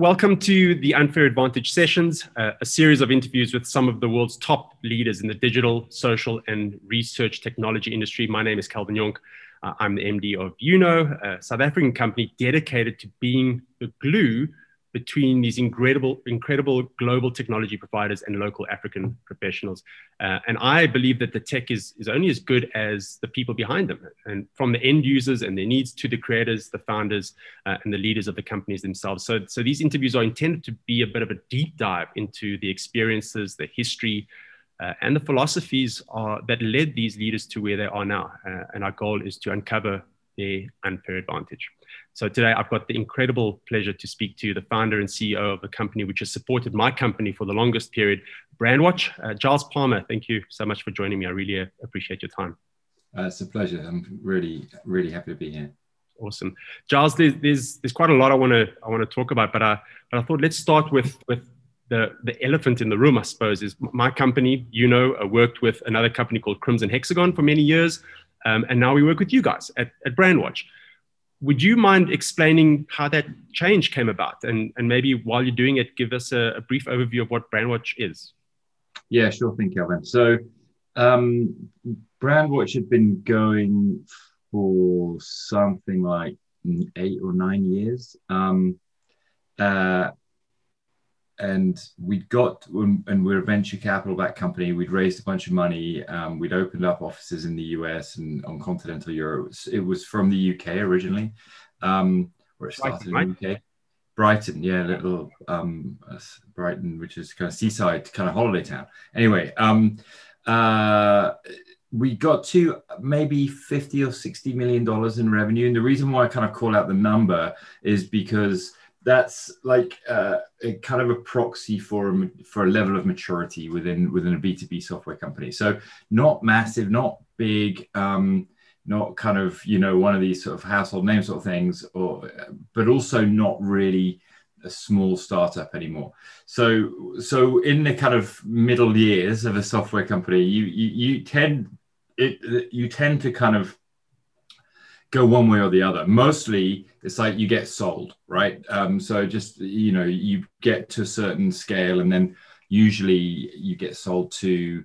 welcome to the Unfair Advantage Sessions, uh, a series of interviews with some of the world's top leaders in the digital, social, and research technology industry. My name is Calvin Jonk. Uh, I'm the MD of Uno, a South African company dedicated to being the glue between these incredible, incredible global technology providers and local African professionals. Uh, and I believe that the tech is, is only as good as the people behind them. And from the end users and their needs to the creators, the founders, uh, and the leaders of the companies themselves. So, so these interviews are intended to be a bit of a deep dive into the experiences, the history, uh, and the philosophies are, that led these leaders to where they are now. Uh, and our goal is to uncover their unfair advantage. So today I've got the incredible pleasure to speak to the founder and CEO of a company which has supported my company for the longest period, Brandwatch. Uh, Giles Palmer, thank you so much for joining me. I really uh, appreciate your time. Uh, it's a pleasure. I'm really, really happy to be here. Awesome, Giles. There's, there's, there's quite a lot I want to I want to talk about, but I uh, but I thought let's start with with the the elephant in the room. I suppose is my company. You know, I worked with another company called Crimson Hexagon for many years, um, and now we work with you guys at, at Brandwatch would you mind explaining how that change came about? And, and maybe while you're doing it give us a, a brief overview of what brandwatch is. Yeah sure thing Calvin. so um, brandwatch had been going for something like eight or nine years. Um, uh, and we'd got and we're a venture capital backed company we'd raised a bunch of money um, we'd opened up offices in the us and on continental europe. It was from the uk originally um, where it started Brighton, in the uk brighton yeah little um, brighton which is kind of seaside kind of holiday town. Anyway um, uh, we got to maybe 50 or 60 million dollars in revenue and the reason why i kind of call out the number is because that's like uh, a kind of a proxy for a, for a level of maturity within within a B2B software company. So not massive, not big, um, not kind of you know one of these sort of household name sort of things, or but also not really a small startup anymore. So so in the kind of middle years of a software company, you you, you tend it you tend to kind of go one way or the other. Mostly, it's like you get sold, right? Um, so just you know, you get to a certain scale, and then usually you get sold to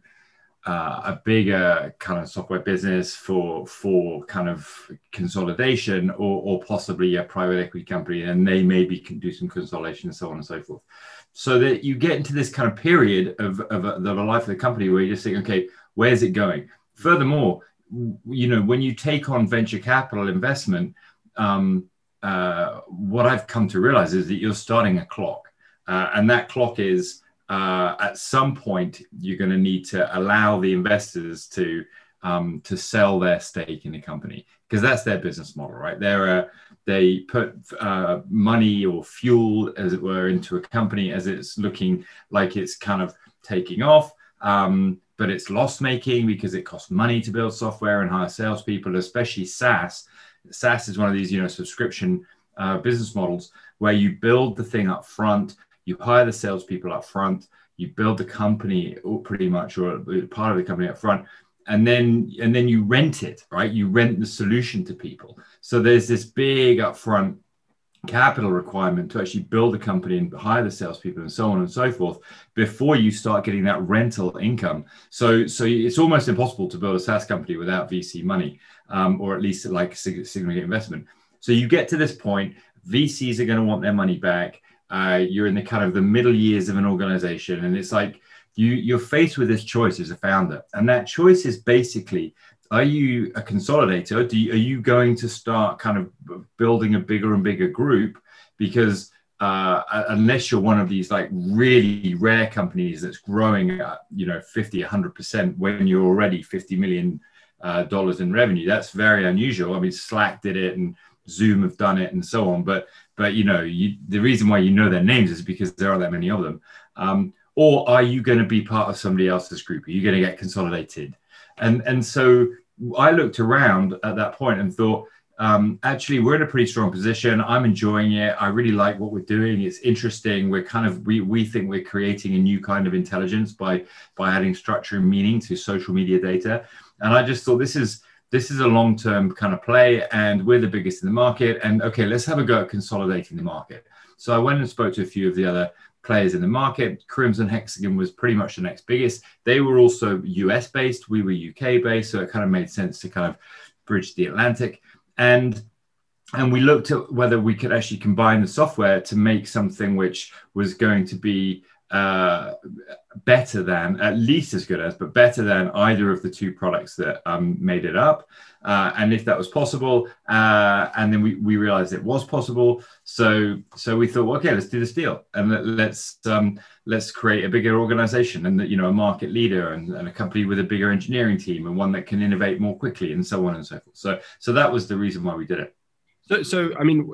uh, a bigger kind of software business for for kind of consolidation, or or possibly a private equity company, and they maybe can do some consolidation and so on and so forth. So that you get into this kind of period of of, of the life of the company where you're just think, okay, where's it going? Furthermore, you know, when you take on venture capital investment, um, uh, what I've come to realize is that you're starting a clock, uh, and that clock is uh, at some point you're going to need to allow the investors to um, to sell their stake in the company because that's their business model, right? They're a, they put uh, money or fuel, as it were, into a company as it's looking like it's kind of taking off. Um, but it's loss making because it costs money to build software and hire salespeople, especially SaaS. SaaS is one of these, you know, subscription uh, business models where you build the thing up front, you hire the salespeople up front, you build the company pretty much or part of the company up front, and then and then you rent it, right? You rent the solution to people. So there's this big upfront capital requirement to actually build a company and hire the salespeople and so on and so forth before you start getting that rental income. So, so it's almost impossible to build a SaaS company without VC money, um, or at least like significant investment. So you get to this point, VCs are going to want their money back. Uh, you're in the kind of the middle years of an organization, and it's like you you're faced with this choice as a founder, and that choice is basically are you a consolidator? You, are you going to start kind of building a bigger and bigger group? Because uh, unless you're one of these like really rare companies that's growing at you know 50 100% when you're already 50 million uh, dollars in revenue that's very unusual. I mean slack did it and zoom have done it and so on. But but you know you, the reason why you know their names is because there are that many of them. Um, or are you going to be part of somebody else's group? Are you going to get consolidated and and so I looked around at that point and thought, um, actually, we're in a pretty strong position. I'm enjoying it. I really like what we're doing. It's interesting. We're kind of we we think we're creating a new kind of intelligence by by adding structure and meaning to social media data. And I just thought this is this is a long term kind of play, and we're the biggest in the market. And okay, let's have a go at consolidating the market. So I went and spoke to a few of the other players in the market. Crimson Hexagon was pretty much the next biggest. They were also US based. We were UK based, so it kind of made sense to kind of bridge the Atlantic. And and we looked at whether we could actually combine the software to make something which was going to be uh, better than, at least as good as, but better than either of the two products that um, made it up. Uh, and if that was possible, uh, and then we, we realized it was possible. So so we thought, okay, let's do this deal, and let, us um, let's create a bigger organization, and you know, a market leader, and, and, a company with a bigger engineering team, and one that can innovate more quickly, and so on and so forth. So so that was the reason why we did it. So so I mean,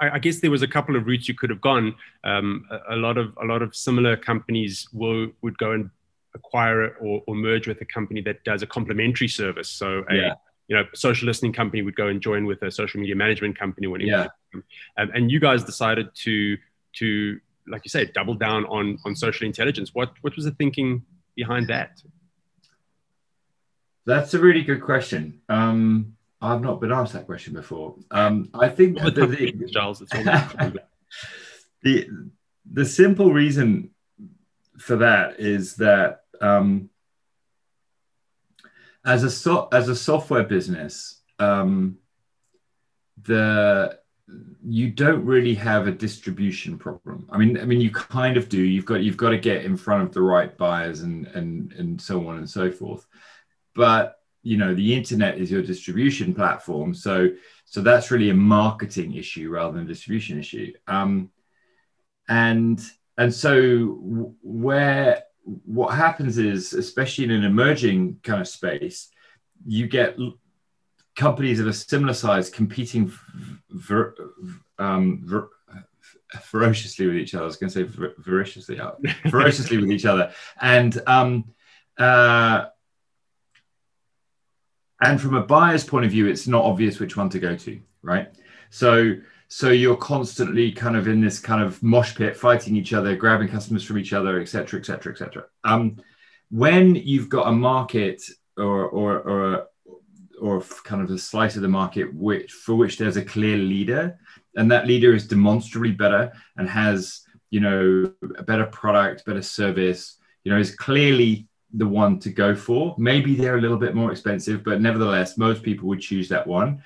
I, guess there was a couple of routes you could have gone. Um, a, a, lot of a lot of similar companies will would go and acquire or, or merge with a company that does a complementary service. So a yeah. you know social listening company would go and join with a social media management company. When yeah. Um, and you guys decided to to like you say double down on on social intelligence. What what was the thinking behind that? That's a really good question. Um, I've not been asked that question before. Um, I think the, the, Giles, the, the simple reason for that is that um, as a so, as a software business, um, the you don't really have a distribution problem. I mean, I mean, you kind of do. You've got you've got to get in front of the right buyers and and and so on and so forth. But you know the internet is your distribution platform. So so that's really a marketing issue rather than a distribution issue. Um, and and so where what happens is especially in an emerging kind of space you get companies of a similar size competing ver, um, ver, ferociously with each other. I was going to say ver, voraciously, ferociously with each other, and um, uh, and from a buyer's point of view it's not obvious which one to go to right? So so you're constantly kind of in this kind of mosh pit fighting each other grabbing customers from each other et cetera, etc etc etc um, when you've got a market or or or a, or kind of a slice of the market which for which there's a clear leader and that leader is demonstrably better and has you know a better product better service you know is clearly the one to go for. Maybe they're a little bit more expensive, but nevertheless, most people would choose that one.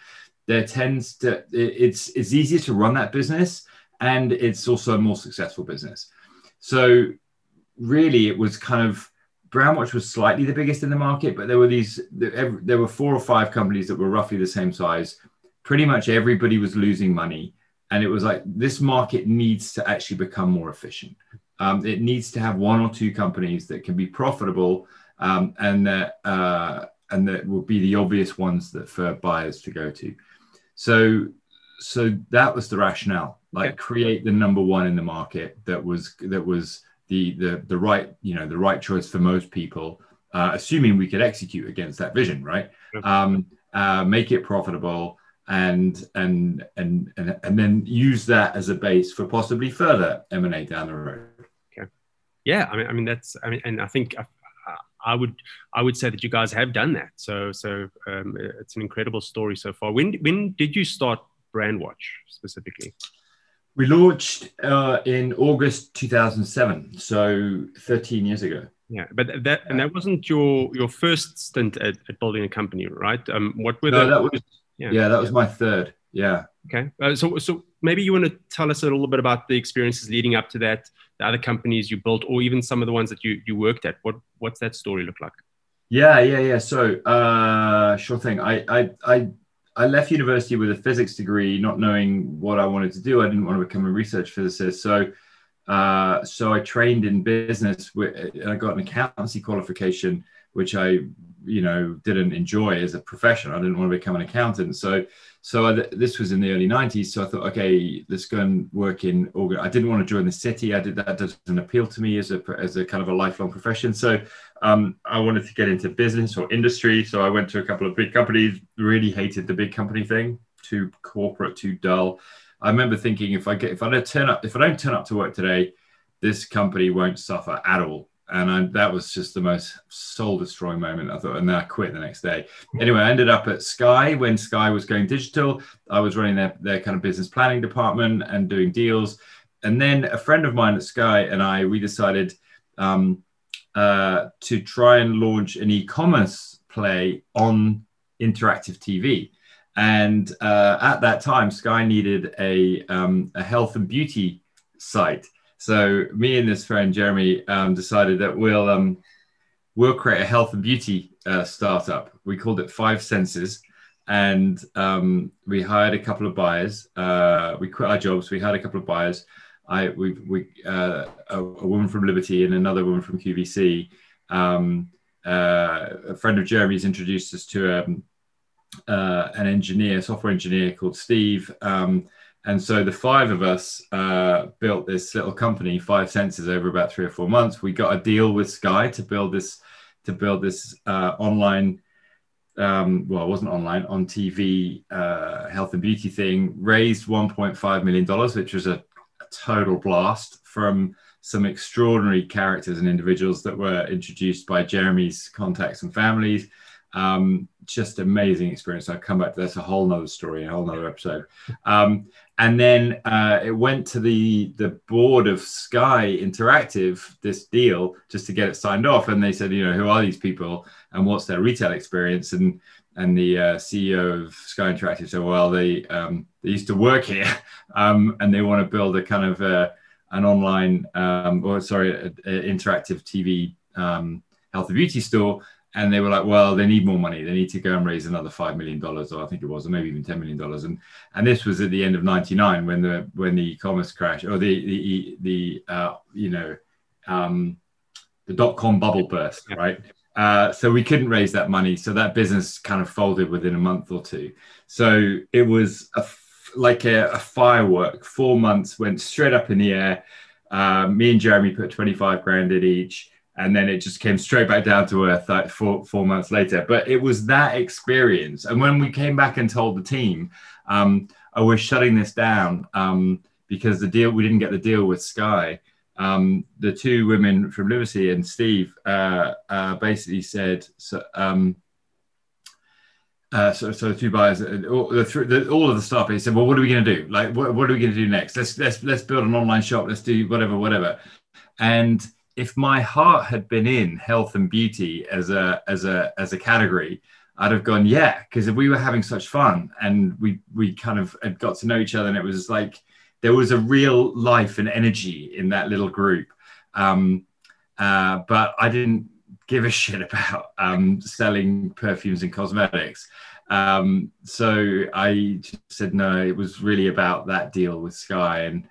There tends to it's it's easier to run that business, and it's also a more successful business. So really, it was kind of Brandwatch was slightly the biggest in the market, but there were these there were four or five companies that were roughly the same size. Pretty much everybody was losing money, and it was like this market needs to actually become more efficient. Um, it needs to have one or two companies that can be profitable um, and that uh, and that will be the obvious ones that for buyers to go to. So so that was the rationale, like okay. create the number one in the market that was that was the the the right you know the right choice for most people, uh, assuming we could execute against that vision, right? Um, uh, make it profitable and and and and and then use that as a base for possibly further M and A down the road yeah, I mean, I mean that's, I mean, and I think I, I would, I would say that you guys have done that. So, so um, it's an incredible story so far. When, when did you start Brandwatch specifically? We launched uh, in August 2007, so 13 years ago. Yeah, but that and that wasn't your your first stint at, at building a company, right? Um, what were no, the, that was yeah, yeah that was my third. Yeah. Okay. Uh, so so maybe you want to tell us a little bit about the experiences leading up to that the other companies you built, or even some of the ones that you you worked at? What what's that story look like? Yeah, yeah, yeah. So, uh, sure thing. I, I, I, I left university with a physics degree, not knowing what I wanted to do. I didn't want to become a research physicist. So, uh, so I trained in business. With, I got an accountancy qualification, which I, you know, didn't enjoy as a profession. I didn't want to become an accountant. So, so I, this was in the early 90s so i thought okay let's go and work in organ i didn't want to join the city i did that doesn't appeal to me as a as a kind of a lifelong profession. So um, i wanted to get into business or industry. So i went to a couple of big companies really hated the big company thing too corporate too dull. I remember thinking if i get if i don't turn up if i don't turn up to work today this company won't suffer at all and I, that was just the most soul destroying moment. I thought, and then I quit the next day. Anyway, I ended up at Sky when Sky was going digital. I was running their, their kind of business planning department and doing deals. And then a friend of mine at Sky and I, we decided um, uh, to try and launch an e-commerce play on interactive TV. And uh, at that time, Sky needed a, um, a health and beauty site. So me and this friend Jeremy um, decided that we'll um, we'll create a health and beauty uh, startup. We called it Five Senses, and um, we hired a couple of buyers. Uh, we quit our jobs. We hired a couple of buyers. I we we uh, a, a, woman from Liberty and another woman from QVC. Um, uh, a friend of Jeremy's introduced us to um, uh, an engineer, software engineer called Steve. Um, and so the five of us uh, built this little company, Five Senses, over about three or four months. We got a deal with Sky to build this to build this uh, online. Um, well, it wasn't online on TV uh, health and beauty thing. Raised 1.5 million dollars, which was a, a total blast from some extraordinary characters and individuals that were introduced by Jeremy's contacts and families. Um, just amazing experience. I'll come back to that's a whole nother story, a whole nother episode. Um, and then uh, it went to the the board of Sky Interactive this deal just to get it signed off, and they said, you know, who are these people and what's their retail experience? And and the uh, CEO of Sky Interactive said, well, they um, they used to work here, um, and they want to build a kind of uh, an online um, or sorry, a, a interactive TV um, health and beauty store and they were like, well, they need more money. They need to go and raise another five million dollars, or I think it was, or maybe even ten million dollars. And and this was at the end of '99 when the when the e-commerce crash or the the the uh, you know um, the dot com bubble burst, right? Uh, so we couldn't raise that money, so that business kind of folded within a month or two. So it was a like a, a firework. Four months went straight up in the air. Uh, me and Jeremy put 25 grand in each and then it just came straight back down to earth like four, four months later. But it was that experience. And when we came back and told the team, um, oh, we're shutting this down um, because the deal, we didn't get the deal with Sky. Um, the two women from Liberty and Steve uh, uh, basically said, so, um, uh, so, so the two buyers, all, the, the, all of the staff, they said, well, what are we going to do? Like, what, what are we going to do next? Let's, let's, let's build an online shop. Let's do whatever, whatever. And if my heart had been in health and beauty as a as a as a category, I'd have gone yeah, because if we were having such fun and we we kind of had got to know each other, and it was like there was a real life and energy in that little group. Um, uh, but I didn't give a shit about um, selling perfumes and cosmetics. Um, so I said no. It was really about that deal with Sky and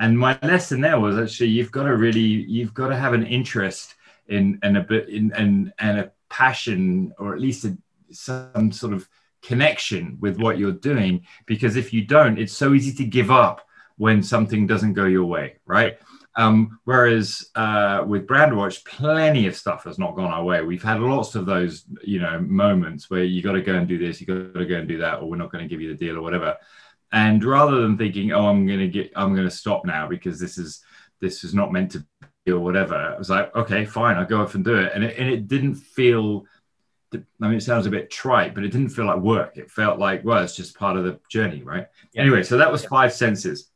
and my lesson there was actually you've got to really you've got to have an interest in and a bit in and and a passion or at least a, some sort of connection with what you're doing. Because if you don't it's so easy to give up when something doesn't go your way right? Um, whereas uh, with Brandwatch, plenty of stuff has not gone our way. We've had lots of those, you know, moments where you got to go and do this, you got to go and do that, or we're not going to give you the deal or whatever and rather than thinking oh i'm going to get i'm going to stop now because this is this is not meant to be or whatever i was like okay fine i'll go off and do it. And it, and it didn't feel i mean it sounds a bit trite but it didn't feel like work. It felt like well it's just part of the journey right? Yeah. anyway so that was five senses.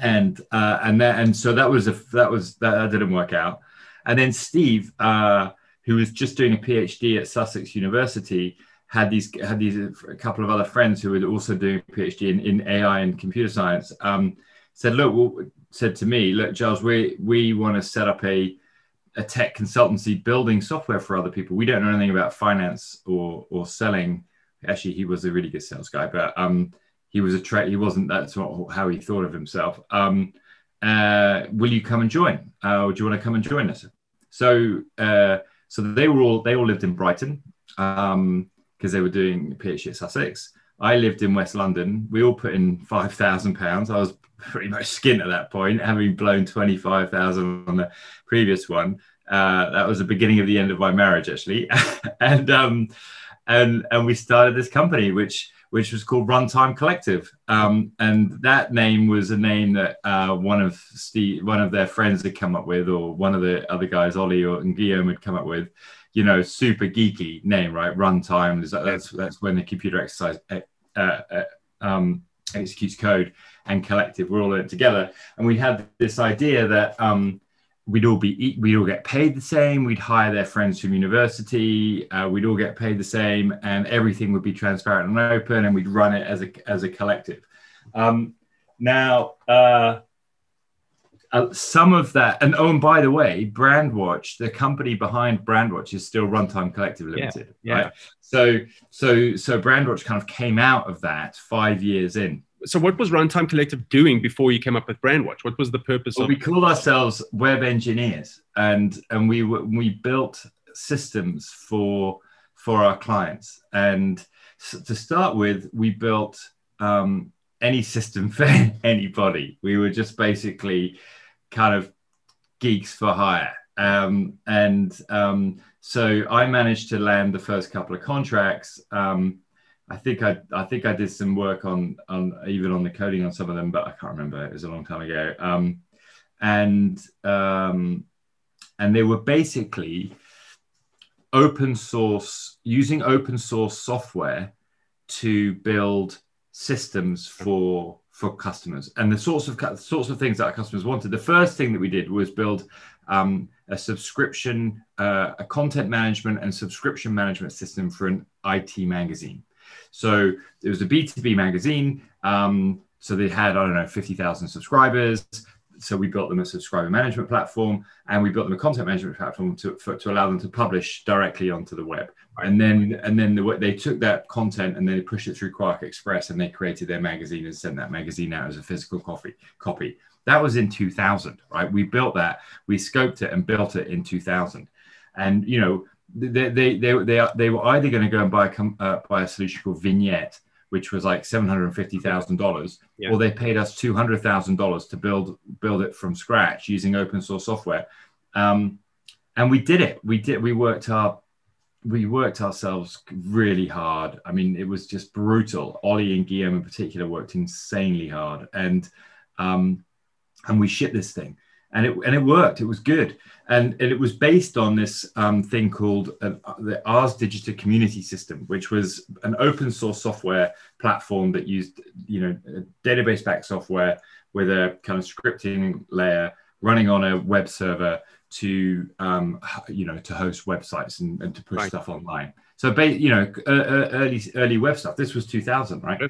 And uh and that and so that was a that was that, that didn't work out. And then steve uh who was just doing a phd at sussex university had these had these a couple of other friends who were also doing PhD in, in AI and computer science. Um, said, look, well, said to me, look, Giles, we we want to set up a a tech consultancy building software for other people. We don't know anything about finance or or selling. Actually, he was a really good sales guy, but um, he was a tra- he wasn't that's not how he thought of himself. Um, uh, will you come and join? Uh, do you want to come and join us? So uh, so they were all they all lived in Brighton. Um, because they were doing PhD at Sussex. I lived in West London. We all put in five thousand pounds. I was pretty much skint at that point, having blown twenty five thousand on the previous one. Uh, that was the beginning of the end of my marriage, actually, and um, and and we started this company, which which was called Runtime Collective, um, and that name was a name that uh, one of Steve, one of their friends had come up with, or one of the other guys, Ollie or and Guillaume, had come up with. You know, super geeky name, right? Runtime. is That's that's when the computer exercise uh, uh, um, executes code, and collective. We're all in it together, and we had this idea that. Um, we'd all be we'd all get paid the same we'd hire their friends from university uh, we'd all get paid the same and everything would be transparent and open and we'd run it as a as a collective. Um, now uh, uh, some of that and oh and by the way brandwatch the company behind brandwatch is still runtime collective limited yeah, yeah. right? So so so brandwatch kind of came out of that five years in so what was Runtime Collective doing before you came up with Brandwatch? What was the purpose well, of? We called ourselves web engineers, and and we we built systems for for our clients. And so to start with, we built um, any system for anybody. We were just basically kind of geeks for hire. Um, and um, so I managed to land the first couple of contracts. Um, I think I I think I did some work on on even on the coding on some of them, but I can't remember. It was a long time ago. Um, and um, and they were basically open source using open source software to build systems for for customers and the sorts of sorts of things that our customers wanted. The first thing that we did was build um, a subscription, uh, a content management and subscription management system for an IT magazine. So it was a B2B magazine. Um, so they had, I don't know, 50,000 subscribers. So we built them a subscriber management platform and we built them a content management platform to, for, to allow them to publish directly onto the web. And then and then the, they took that content and then they pushed it through QuarkXPress and they created their magazine and sent that magazine out as a physical copy. copy. That was in 2000, right? We built that, we scoped it and built it in 2000. And, you know, they they they they, they were either going to go and buy a uh, buy a solution called Vignette, which was like seven hundred and fifty thousand yeah. dollars, or they paid us two hundred thousand dollars to build build it from scratch using open source software. Um, and we did it. We did. We worked our we worked ourselves really hard. I mean, it was just brutal. Ollie and Guillaume in particular worked insanely hard, and um, and we shipped this thing and it and it worked. It was good, and, and it was based on this um, thing called uh, the ArsDigita Community System, which was an open source software platform that used you know database backed software with a kind of scripting layer running on a web server to um, you know to host websites and, and to push right. stuff online. So you know early early web stuff. This was 2000, right?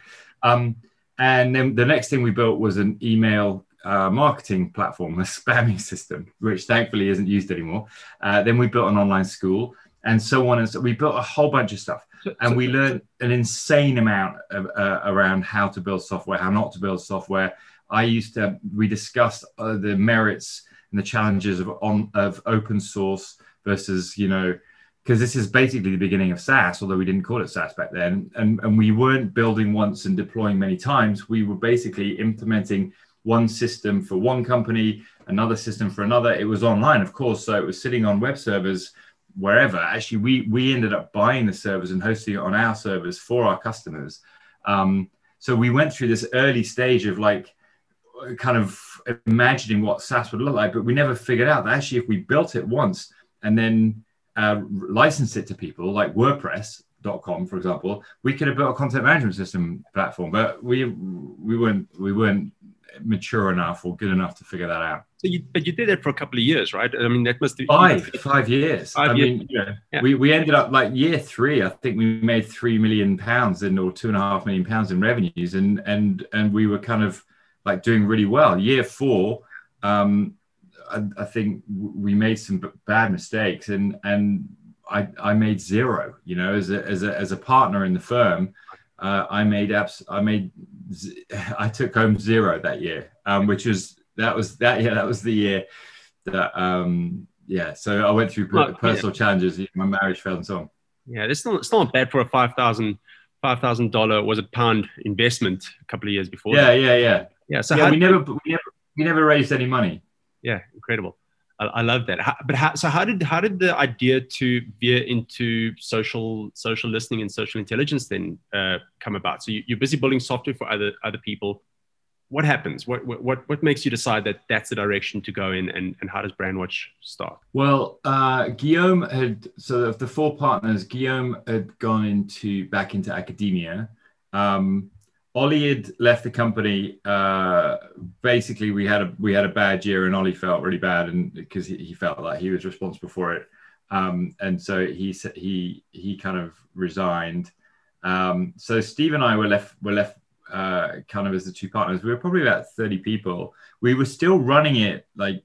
Um, and then the next thing we built was an email uh, marketing platform, a spamming system, which thankfully isn't used anymore. Uh, then we built an online school and so on. And so we built a whole bunch of stuff. And we learned an insane amount of, uh, around how to build software, how not to build software. I used to, we discussed uh, the merits and the challenges of, on, of open source versus, you know, because this is basically the beginning of SaaS, although we didn't call it SaaS back then. And, and we weren't building once and deploying many times. We were basically implementing one system for one company, another system for another. It was online, of course, so it was sitting on web servers wherever. Actually, we we ended up buying the servers and hosting it on our servers for our customers. Um, so we went through this early stage of like kind of imagining what SaaS would look like, but we never figured out that actually if we built it once and then uh, licensed it to people like WordPress.com, for example, we could have built a content management system platform, but we we weren't we weren't mature enough or good enough to figure that out. So you, but you did it for a couple of years, right? I mean, that must be five, five years. Five I years. mean, yeah. we, we ended up like year three. I think we made three million pounds in or two and a half million pounds in revenues, and and and we were kind of like doing really well. Year four, um, I, I think we made some bad mistakes, and and I I made zero. You know, as a as a as a partner in the firm. Uh, I made apps. I made I took home zero that year, um, which was that was that yeah that was the year that um, yeah. So I went through personal yeah. challenges. My marriage fell and so on. Yeah, it's not it's not bad for a five thousand five thousand dollar was it pound investment a couple of years before. Yeah, that. yeah, yeah. Yeah. So yeah, we never we never we never raised any money. Yeah, incredible. I, I love that. How, but how, so how did how did the idea to veer into social social listening and social intelligence then uh, come about? So you, you're busy building software for other other people. What happens? What what what makes you decide that that's the direction to go in, and, and how does Brandwatch start? Well, uh, Guillaume had so of the four partners, Guillaume had gone into back into academia. Um, Ollie had left the company. Uh, basically, we had a we had a bad year, and Ollie felt really bad, and because he, he, felt like he was responsible for it, um, and so he he he kind of resigned. Um, so Steve and I were left were left uh, kind of as the two partners. We were probably about thirty people. We were still running it like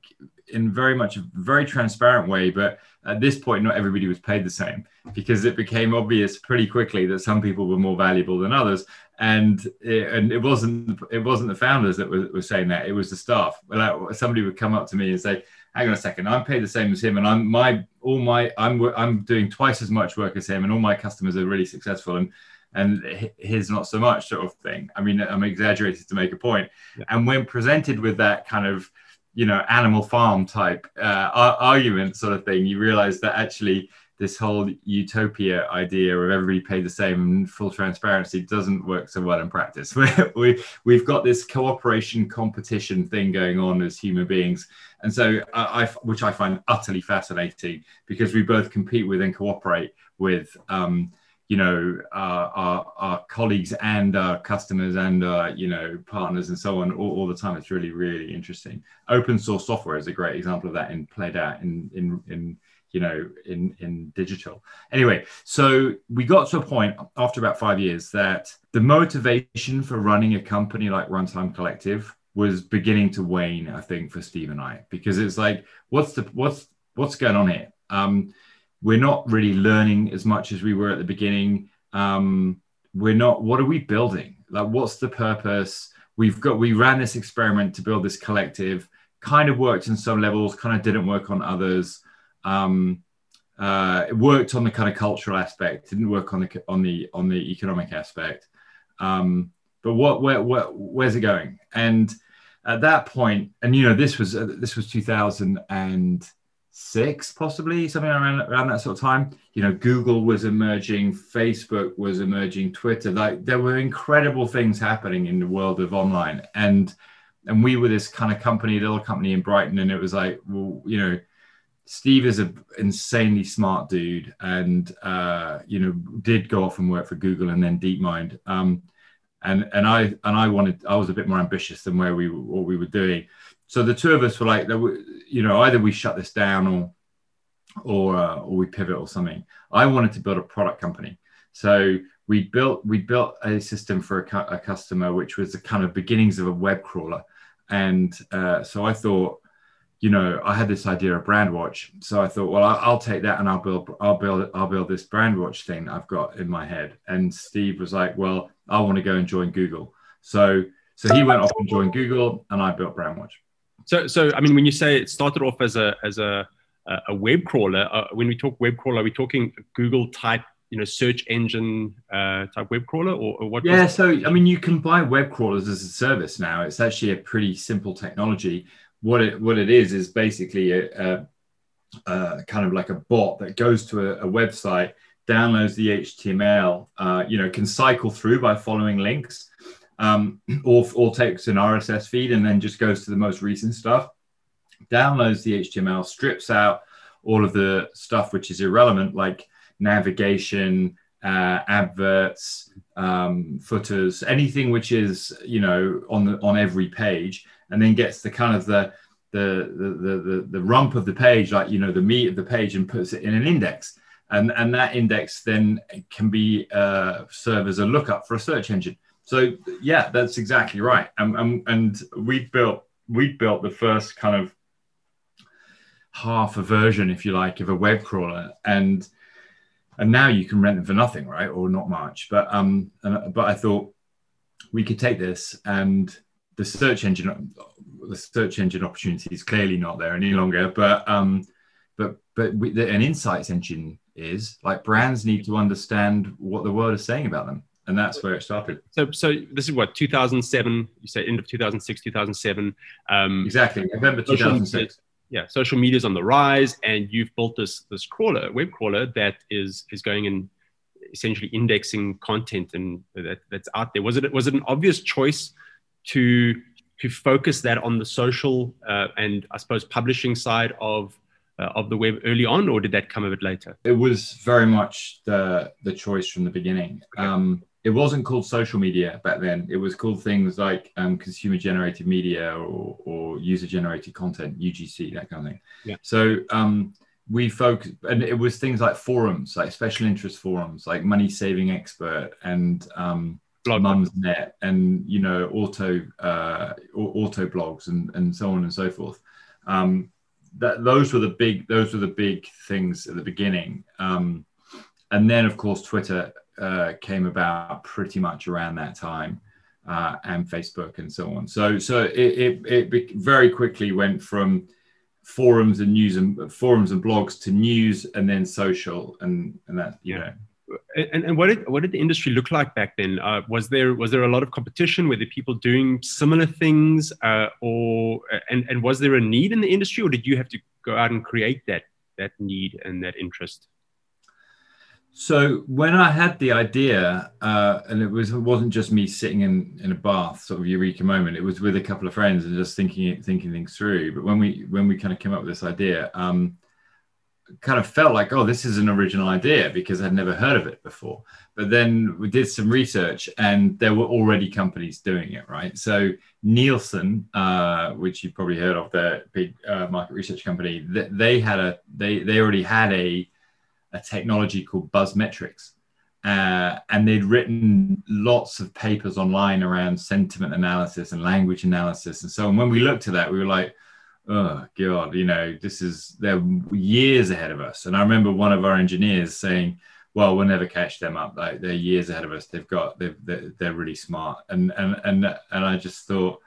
in very much a very transparent way, but at this point, not everybody was paid the same because it became obvious pretty quickly that some people were more valuable than others, and it, and it wasn't it wasn't the founders that were, were saying that; it was the staff. Like somebody would come up to me and say, "Hang on a second, I'm paid the same as him, and I'm my all my I'm I'm doing twice as much work as him, and all my customers are really successful, and and his not so much sort of thing. I mean, I'm exaggerated to make a point. Yeah. And when presented with that kind of you know animal farm type uh, argument sort of thing you realize that actually this whole utopia idea of everybody paid the same and full transparency doesn't work so well in practice. We, we've got this cooperation competition thing going on as human beings. And so I, I which i find utterly fascinating because we both compete with and cooperate with um, you know our, our, our, colleagues and our customers and you know partners and so on all, all, the time. It's really really interesting. Open source software is a great example of that in played out in in in you know in in digital anyway so we got to a point after about five years that the motivation for running a company like runtime collective was beginning to wane i think for steve and i because it's like what's the what's what's going on here um, we're not really learning as much as we were at the beginning. Um, we're not. What are we building? Like, what's the purpose? We've got. We ran this experiment to build this collective. Kind of worked in some levels. Kind of didn't work on others. Um, uh, it worked on the kind of cultural aspect. Didn't work on the on the on the economic aspect. Um, but what where, where where's it going? And at that point, and you know, this was uh, this was 2006, possibly something around around that sort of time. You know, Google was emerging, Facebook was emerging, Twitter. Like there were incredible things happening in the world of online, and and we were this kind of company, little company in Brighton, and it was like, well, you know. Steve is an insanely smart dude, and uh, you know did go off and work for Google and then DeepMind. Um, and and I and I wanted I was a bit more ambitious than where we what we were doing so the two of us were like, you know, either we shut this down or or uh, or we pivot or something. I wanted to build a product company, so we built we built a system for a, a customer, which was the kind of beginnings of a web crawler, and uh, so I thought, you know, I had this idea of brand watch. so I thought, well, I'll, I'll take that and I'll build I'll build I'll build this brand watch thing I've got in my head. And Steve was like, well, I want to go and join Google, so so he went off and joined Google, and I built Brandwatch. So, so I mean, when you say it started off as a as a a web crawler, uh, when we talk web crawler, are we talking Google type, you know, search engine uh, type web crawler, or, or what? Yeah, so I mean, you can buy web crawlers as a service now. It's actually a pretty simple technology. What it what it is is basically a, a, a kind of like a bot that goes to a, a website, downloads the HTML, uh, you know, can cycle through by following links um, or, or takes an RSS feed and then just goes to the most recent stuff, downloads the HTML, strips out all of the stuff which is irrelevant, like navigation, uh, adverts, um, footers, anything which is you know on the on every page, and then gets the kind of the the, the the the rump of the page, like you know the meat of the page, and puts it in an index, and and that index then can be uh, serve as a lookup for a search engine. So yeah, that's exactly right. And, and, and we built we've built the first kind of half a version, if you like, of a web crawler, and and now you can rent them for nothing, right, or not much. But um, and, but I thought we could take this and the search engine the search engine opportunity is clearly not there any longer. But um, but but we, the, an insights engine is like brands need to understand what the world is saying about them and that's where it started. So, so this is what 2007. You say end of 2006, 2007. Um, exactly, November 2006. Yeah, social media is on the rise, and you've built this this crawler, web crawler that is is going and essentially indexing content and that, that's out there. Was it was it an obvious choice to to focus that on the social uh, and I suppose publishing side of uh, of the web early on, or did that come a bit later? It was very much the the choice from the beginning. Okay. Um, it wasn't called social media back then. It was called things like um, consumer generated media or, or user generated content, UGC, that kind of thing. Yeah. So um, we focused, and it was things like forums, like special interest forums, like Money Saving Expert and um, Mumsnet, and you know, auto uh, auto blogs and and so on and so forth. Um, that those were the big those were the big things at the beginning. Um, and then, of course, Twitter uh, came about pretty much around that time, uh, and Facebook and so on. So, so it, it, it very quickly went from forums and news and forums and blogs to news and then social and and that you know and, and what did what did the industry look like back then? Uh, was there was there a lot of competition? Were there people doing similar things, uh, or and and was there a need in the industry, or did you have to go out and create that that need and that interest? So when I had the idea, uh, and it was it wasn't just me sitting in in a bath, sort of eureka moment. It was with a couple of friends and just thinking thinking things through. But when we when we kind of came up with this idea, um, kind of felt like, oh, this is an original idea because I'd never heard of it before. But then we did some research, and there were already companies doing it, right? So Nielsen, uh, which you've probably heard of, the big uh, market research company, they had a they they already had a a technology called Buzzmetrics. Uh, and they'd written lots of papers online around sentiment analysis and language analysis and so on. When we looked at that, we were like, oh god, you know, this is they're years ahead of us. And I remember one of our engineers saying, "Well, we'll never catch them up. Like they're years ahead of us. They've got they've, they're, they're really smart." And and and and I just thought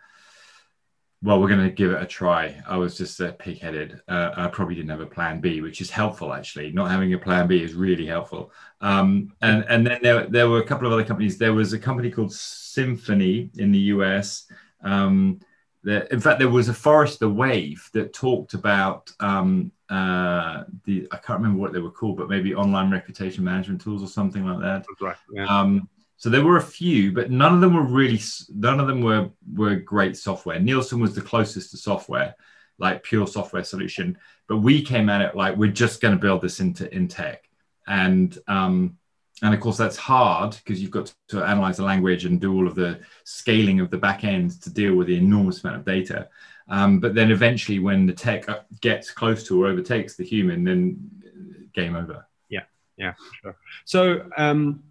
well, we're going to give it a try. I was just uh, pig-headed. Uh, I probably didn't have a plan B, which is helpful actually. Not having a plan B is really helpful. Um, and and then there, there were a couple of other companies. There was a company called Cymfony in the US. Um, in fact, there was a Forrester Wave that talked about um, uh, the I can't remember what they were called, but maybe online reputation management tools or something like that. Right. Yeah. Um, so there were a few, but none of them were really none of them were were great software. Nielsen was the closest to software, like pure software solution. But we came at it like we're just going to build this into in tech, and um, and of course that's hard because you've got to analyze the language and do all of the scaling of the back end to deal with the enormous amount of data. Um, but then eventually, when the tech gets close to or overtakes the human, then game over. Yeah, yeah, sure. So. Um,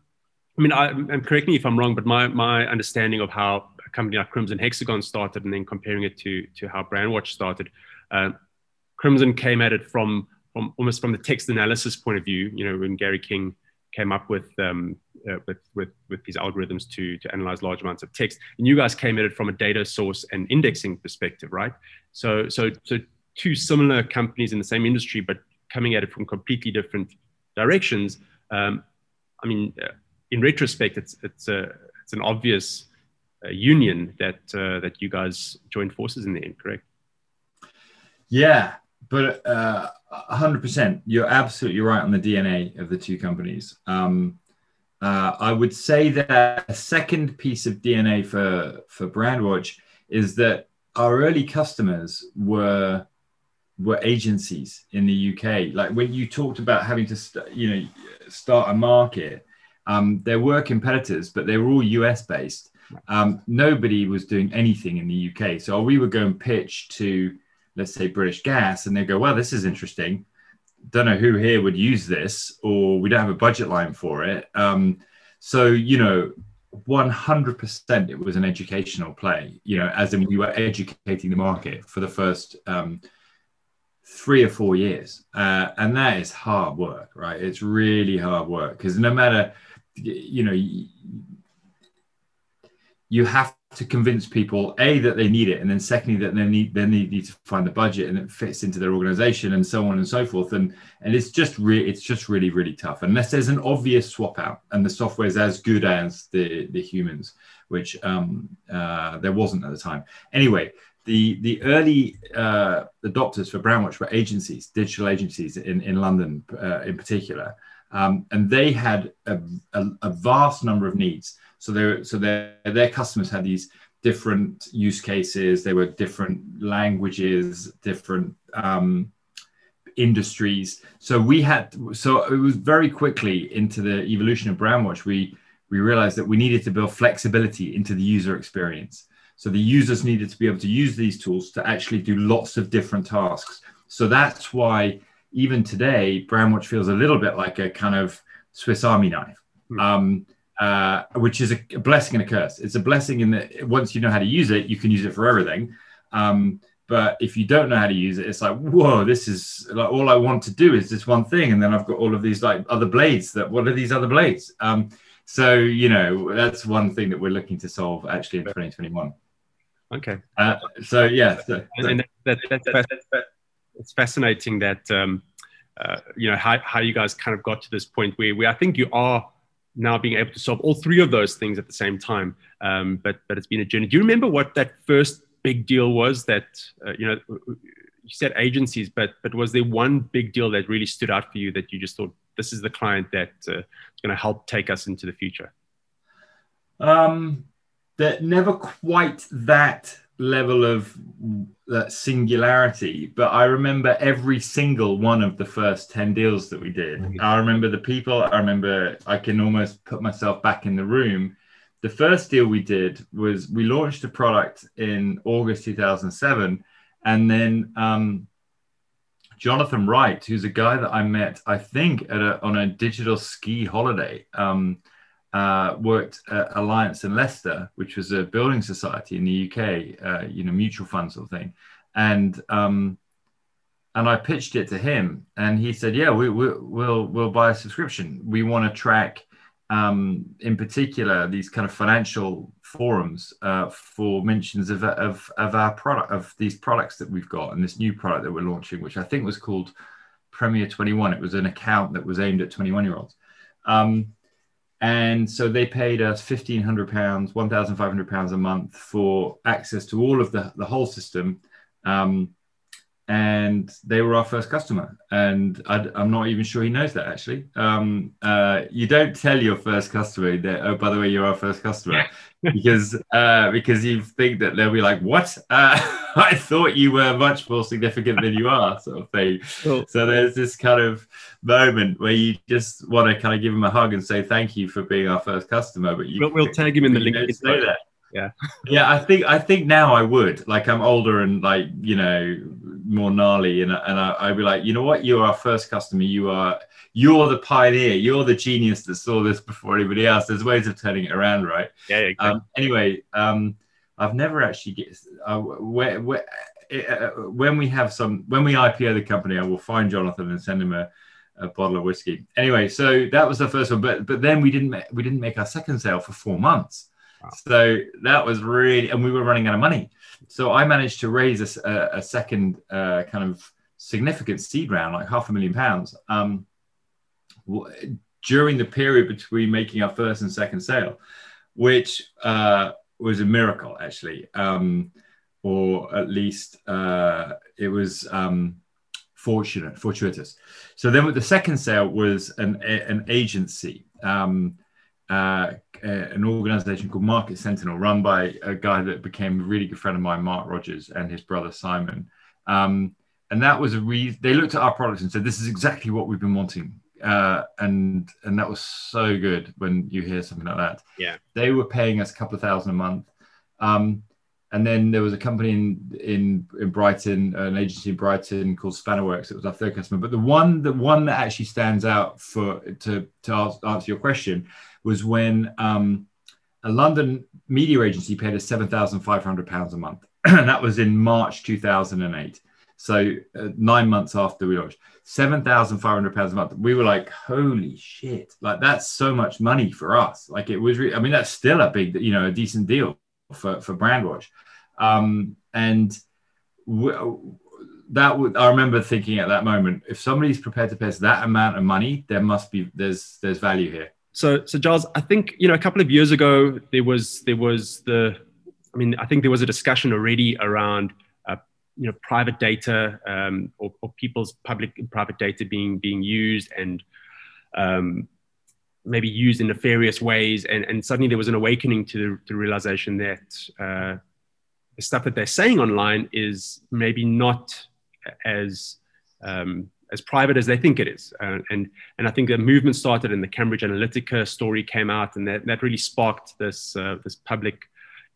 I mean, I, and correct me if I'm wrong, but my, my understanding of how a company like Crimson Hexagon started and then comparing it to, to how Brandwatch started, uh, Crimson came at it from, from almost from the text analysis point of view, you know, when Gary King came up with, um, uh, with, with, with these algorithms to, to analyze large amounts of text. And you guys came at it from a data source and indexing perspective, right? So, so, so two similar companies in the same industry, but coming at it from completely different directions. Um, I mean, uh, in retrospect, it's it's a it's an obvious uh, union that uh, that you guys joined forces in the end, correct? Yeah, but uh, hundred percent, you're absolutely right on the DNA of the two companies. Um, uh, I would say that a second piece of DNA for for Brandwatch is that our early customers were were agencies in the UK. Like when you talked about having to, st- you know, start a market, um, there were competitors, but they were all US based. Um, nobody was doing anything in the UK. So we would go and pitch to, let's say, British Gas, and they go, well, this is interesting. Don't know who here would use this, or we don't have a budget line for it. Um, so, you know, 100% it was an educational play, you know, as in we were educating the market for the first um, three or four years. Uh, and that is hard work, right? It's really hard work because no matter, you know you have to convince people a that they need it and then secondly that they need then they need to find the budget and it fits into their organization and so on and so forth. And and it's just really it's just really really tough. Unless there's an obvious swap out and the software is as good as the the humans which um, uh, there wasn't at the time. Anyway the the early uh, adopters for Brandwatch were agencies, digital agencies in in London uh, in particular, um, and they had a, a, a, vast number of needs. So they so their their customers had these different use cases. They were different languages, different um, industries. So we had so it was very quickly into the evolution of Brandwatch. We we realized that we needed to build flexibility into the user experience. So the users needed to be able to use these tools to actually do lots of different tasks. So that's why even today, Brandwatch feels a little bit like a kind of Swiss Army knife, hmm. um, uh, which is a, blessing and a curse. It's a blessing in that once you know how to use it, you can use it for everything. Um, but if you don't know how to use it, it's like, whoa, this is like all I want to do is this one thing, and then I've got all of these like other blades. That what are these other blades? Um, so you know that's one thing that we're looking to solve actually in 2021. Okay. Uh, so yeah, so, so. and that, that, that, it's fascinating that um, uh, you know how, how you guys kind of got to this point where, where I think you are now being able to solve all three of those things at the same time. Um, but but it's been a journey. Do you remember what that first big deal was? That uh, you know you said agencies, but but was there one big deal that really stood out for you that you just thought this is the client that uh, is going to help take us into the future? Um, that never quite that level of that singularity but i remember every single one of the first 10 deals that we did mm-hmm. i remember the people i remember i can almost put myself back in the room the first deal we did was we launched a product in august 2007 and then um, jonathan wright who's a guy that i met i think at a, on a digital ski holiday um, uh, worked at Alliance and Leicester, which was a building society in the UK, uh, you know, mutual fund sort of thing. And um, and I pitched it to him, and he said, "Yeah, we, we, will we'll buy a subscription. We want to track, um, in particular, these kind of financial forums uh, for mentions of, of of our product of these products that we've got and this new product that we're launching, which I think was called Premier Twenty One. It was an account that was aimed at twenty one year olds." Um, and so they paid us fifteen hundred pounds, one thousand five hundred pounds a month for access to all of the the whole system. Um, and they were our first customer. And I, am not even sure he knows that actually. Um, uh, you don't tell your first customer that, oh, by the way, you're our first customer, because uh, because you think that they'll be like, what? Uh, I thought you were much more significant than you are, sort of thing. Cool. So there's this kind of moment where you just want to kind of give him a hug and say thank you for being our first customer. But you, we'll, we'll tag him in the link. Say that yeah yeah i think i think now i would like i'm older and like you know more gnarly and, and I, i'd be like you know what? You're our first customer. You are you're the pioneer. You're the genius that saw this before anybody else. There's ways of turning it around right? Yeah exactly. um, anyway um, i've never actually get uh, where, where, uh, when we have some when we ipo the company i will find jonathan and send him a, a bottle of whiskey. Anyway so that was the first one but but then we didn't we didn't make our second sale for four months. So that was really, and we were running out of money. So I managed to raise a, a second uh, kind of significant seed round, like half a million pounds, um, during the period between making our first and second sale, which uh, was a miracle, actually, um, or at least uh, it was um, fortunate, fortuitous. So then, with the second sale was an an agency. Um, uh, an organization called Market Sentinel, run by a guy that became a really good friend of mine, Mark Rogers, and his brother Simon. Um, and that was a reason they looked at our products and said, "This is exactly what we've been wanting." Uh, and and that was so good when you hear something like that. Yeah, they were paying us a couple of thousand a month. Um, and then there was a company in in in Brighton, an agency in Brighton called Spannerworks. It was our third customer. But the one the one that actually stands out for to to answer your question was when um, a London media agency paid us £7,500 a month. and that was in March 2008. So uh, nine months after we launched, £7,500 a month. We were like, holy shit. Like that's so much money for us. Like it was, re- I mean, that's still a big, you know, a decent deal for, for Brandwatch. Um, and that would, I remember thinking at that moment, if somebody's prepared to pay us that amount of money, there must be, there's, there's value here. So, so Giles, I think you know a couple of years ago there was there was the I mean, I think there was a discussion already around uh, you know private data um, or, or, people's public private data being being used and um, maybe used in nefarious ways. And, and suddenly there was an awakening to the, the realization that uh, the stuff that they're saying online is maybe not as um, as private as they think it is. Uh, and and I think the movement started, and the Cambridge Analytica story came out, and that, that really sparked this uh, this public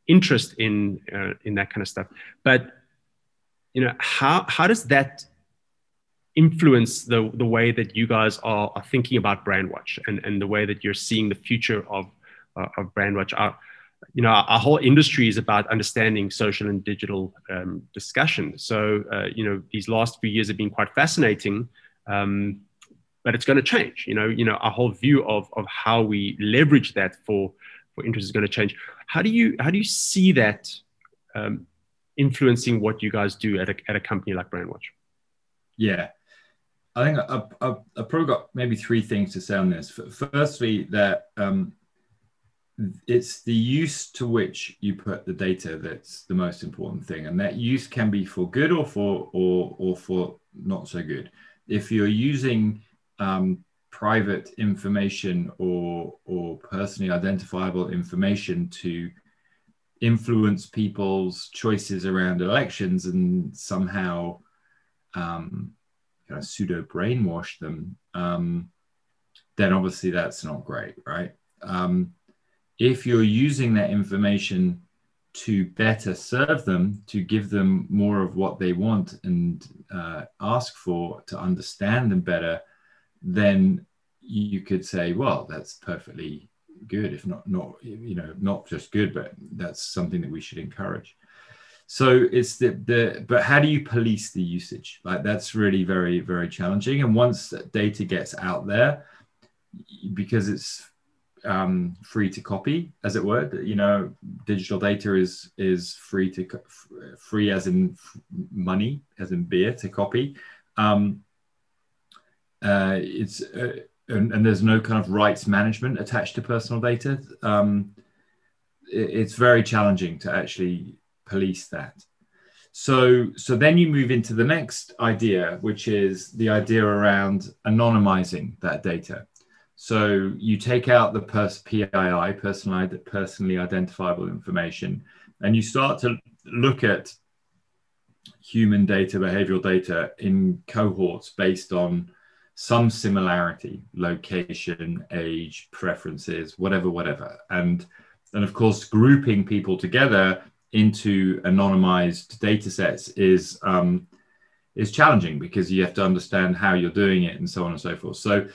interest in uh, in that kind of stuff. But you know, how how does that influence the the way that you guys are, are thinking about Brandwatch and and the way that you're seeing the future of uh, of Brandwatch? Our, you know, our, our, whole industry is about understanding social and digital um, discussion. So, uh, you know, these last few years have been quite fascinating. Um, but it's going to change. You know, you know, our whole view of, of how we leverage that for for interest is going to change. How do you how do you see that um, influencing what you guys do at a, at a company like Brandwatch? Yeah, I think I, I, I probably got maybe three things to say on this. Firstly, that um, it's the use to which you put the data that's the most important thing, and that use can be for good or for or or for not so good. If you're using um, private information or or personally identifiable information to influence people's choices around elections and somehow um, kind of pseudo brainwash them, um, then obviously that's not great, right? Um, if you're using that information to better serve them, to give them more of what they want and uh, ask for, to understand them better, then you could say, well, that's perfectly good, if not not you know not just good, but that's something that we should encourage. So it's the the but how do you police the usage? Like that's really very very challenging. And once data gets out there, because it's um, free to copy, as it were. You know, digital data is is free to free as in money, as in beer to copy. Um, uh, it's uh, and, and, there's no kind of rights management attached to personal data. Um, it, it's very challenging to actually police that. So, so then you move into the next idea, which is the idea around anonymizing that data. So you take out the pers- PII, personally, personally identifiable information, and you start to look at human data, behavioral data in cohorts based on some similarity, location, age, preferences, whatever, whatever. And and of course, grouping people together into anonymized data sets is um, is challenging because you have to understand how you're doing it and so on and so forth. So,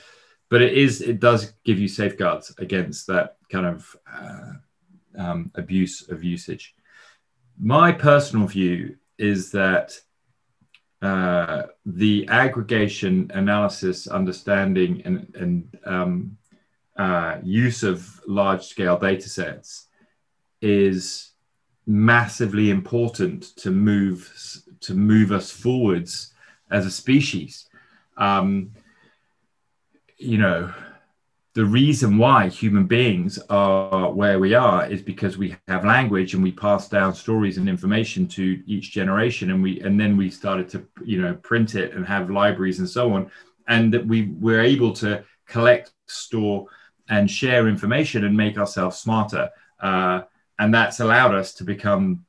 but it is it does give you safeguards against that kind of uh, um, abuse of usage. My personal view is that uh, the aggregation, analysis, understanding, and, and um, uh, use of large scale data sets is massively important to move to move us forwards as a species. Um, you know, the reason why human beings are where we are is because we have language and we pass down stories and information to each generation and we and then we started to you know print it and have libraries and so on and that we were able to collect store and share information and make ourselves smarter uh, and that's allowed us to become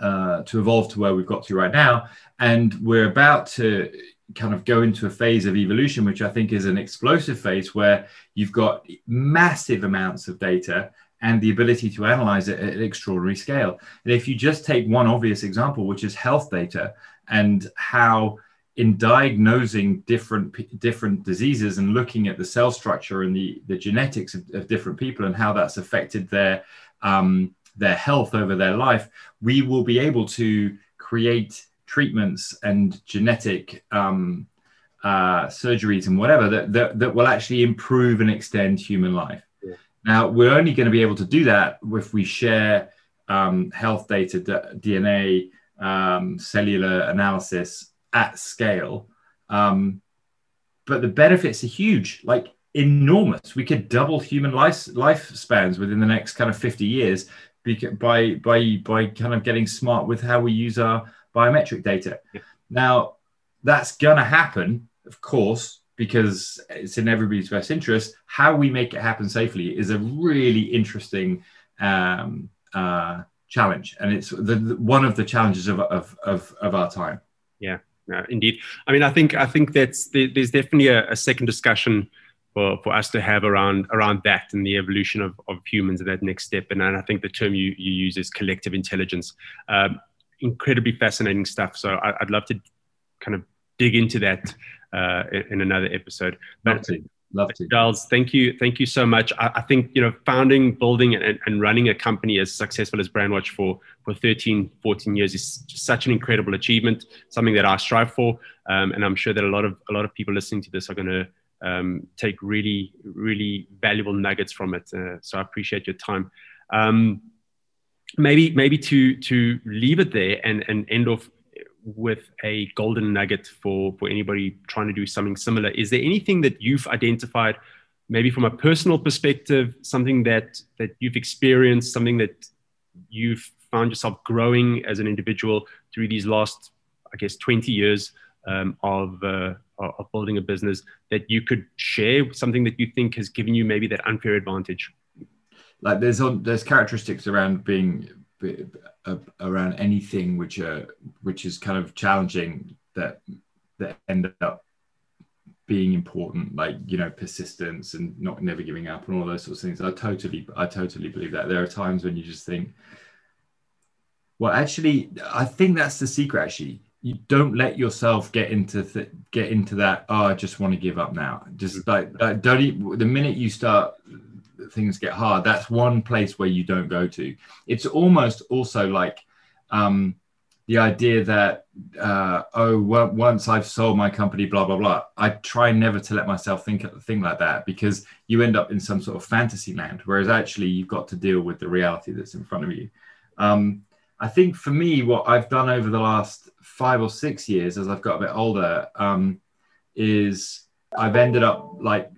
uh, to evolve to where we've got to right now and we're about to kind of go into a phase of evolution, which I think is an explosive phase where you've got massive amounts of data and the ability to analyze it at an extraordinary scale. And if you just take one obvious example, which is health data and how in diagnosing different different diseases and looking at the cell structure and the, the genetics of, of different people and how that's affected their um, their health over their life, we will be able to create treatments and genetic um, uh, surgeries and whatever that, that, that will actually improve and extend human life. Yeah. Now, we're only going to be able to do that if we share um, health data, d- DNA, um, cellular analysis at scale. Um, but the benefits are huge, like enormous. We could double human life, lifespans within the next kind of 50 years by by by kind of getting smart with how we use our biometric data. Yeah. Now, that's gonna happen, of course, because it's in everybody's best interest. How we make it happen safely is a really interesting um, uh, challenge, and it's the, the, one of the challenges of, of, of, of our time. Yeah, indeed. I mean, I think I think that's there's definitely a, a, second discussion for, for us to have around around that and the evolution of, of humans and that next step. And, and I think the term you, you use is collective intelligence. Um, incredibly fascinating stuff. So I, would love to kind of dig into that uh, in, another episode. But, Love to. Giles, thank you. Thank you so much. I, I think, you know, founding, building, and, and, running a company as successful as Brandwatch for, for 13, 14 years is such an incredible achievement, something that I strive for. Um, and I'm sure that a lot of a lot of people listening to this are going to um, take really, really valuable nuggets from it. Uh, so I appreciate your time. Um, maybe, maybe to to leave it there and, and end off with a golden nugget for for anybody trying to do something similar is there anything that you've identified maybe from a personal perspective something that that you've experienced something that you've found yourself growing as an individual through these last i guess 20 years um, of uh, of building a business that you could share something that you think has given you maybe that unfair advantage? Like there's on there's characteristics around being around anything which are which is kind of challenging that that end up being important like you know persistence and not never giving up and all those sorts of things. I totally i totally believe that. There are times when you just think well actually i think that's the secret actually you don't let yourself get into th- get into that oh i just want to give up now just like, like don't the minute you start things get hard, that's one place where you don't go to. It's almost also like um, the idea that uh, oh, well, once I've sold my company, blah blah blah. I try never to let myself think think like that because you end up in some sort of fantasy land, whereas actually you've got to deal with the reality that's in front of you. Um, I think for me, what I've done over the last five or six years, as I've got a bit older, um, is I've ended up like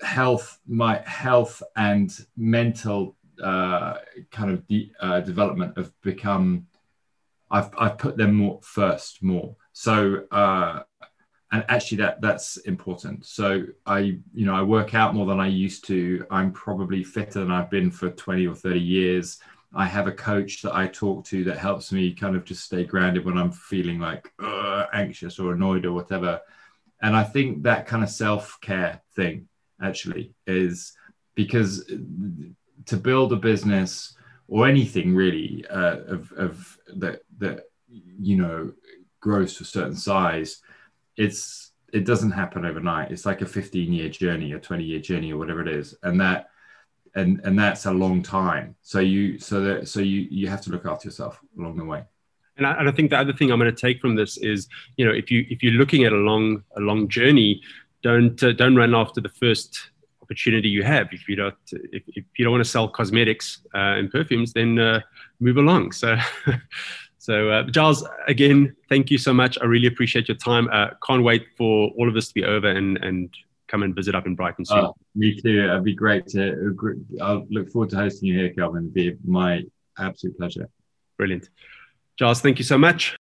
health, my health and mental uh, kind of de- uh, development have become. I've I've put them more first more. So uh, and actually that that's important. So I you know I work out more than I used to. I'm probably fitter than I've been for 20 or 30 years. I have a coach that I talk to that helps me kind of just stay grounded when I'm feeling like anxious or annoyed or whatever. And I think that kind of self care thing actually is because to build a business or anything really uh, of, of that that you know grows to a certain size it's it doesn't happen overnight it's like a 15 year journey a 20 year journey or whatever it is and that and and that's a long time so you so that so you you have to look after yourself along the way and I, and I think the other thing i'm going to take from this is you know if you if you're looking at a long a long journey don't uh, don't run after the first opportunity you have. If you don't if, if you don't want to sell cosmetics uh, and perfumes, then uh, move along. So. So, uh, Giles, again, thank you so much. I really appreciate your time. Uh, can't wait for all of this to be over and, and come and visit up in Brighton soon. Oh, me too. It'd be great to. I'll look forward to hosting you here, Kelvin. It'd be my absolute pleasure. Brilliant. Giles, thank you so much.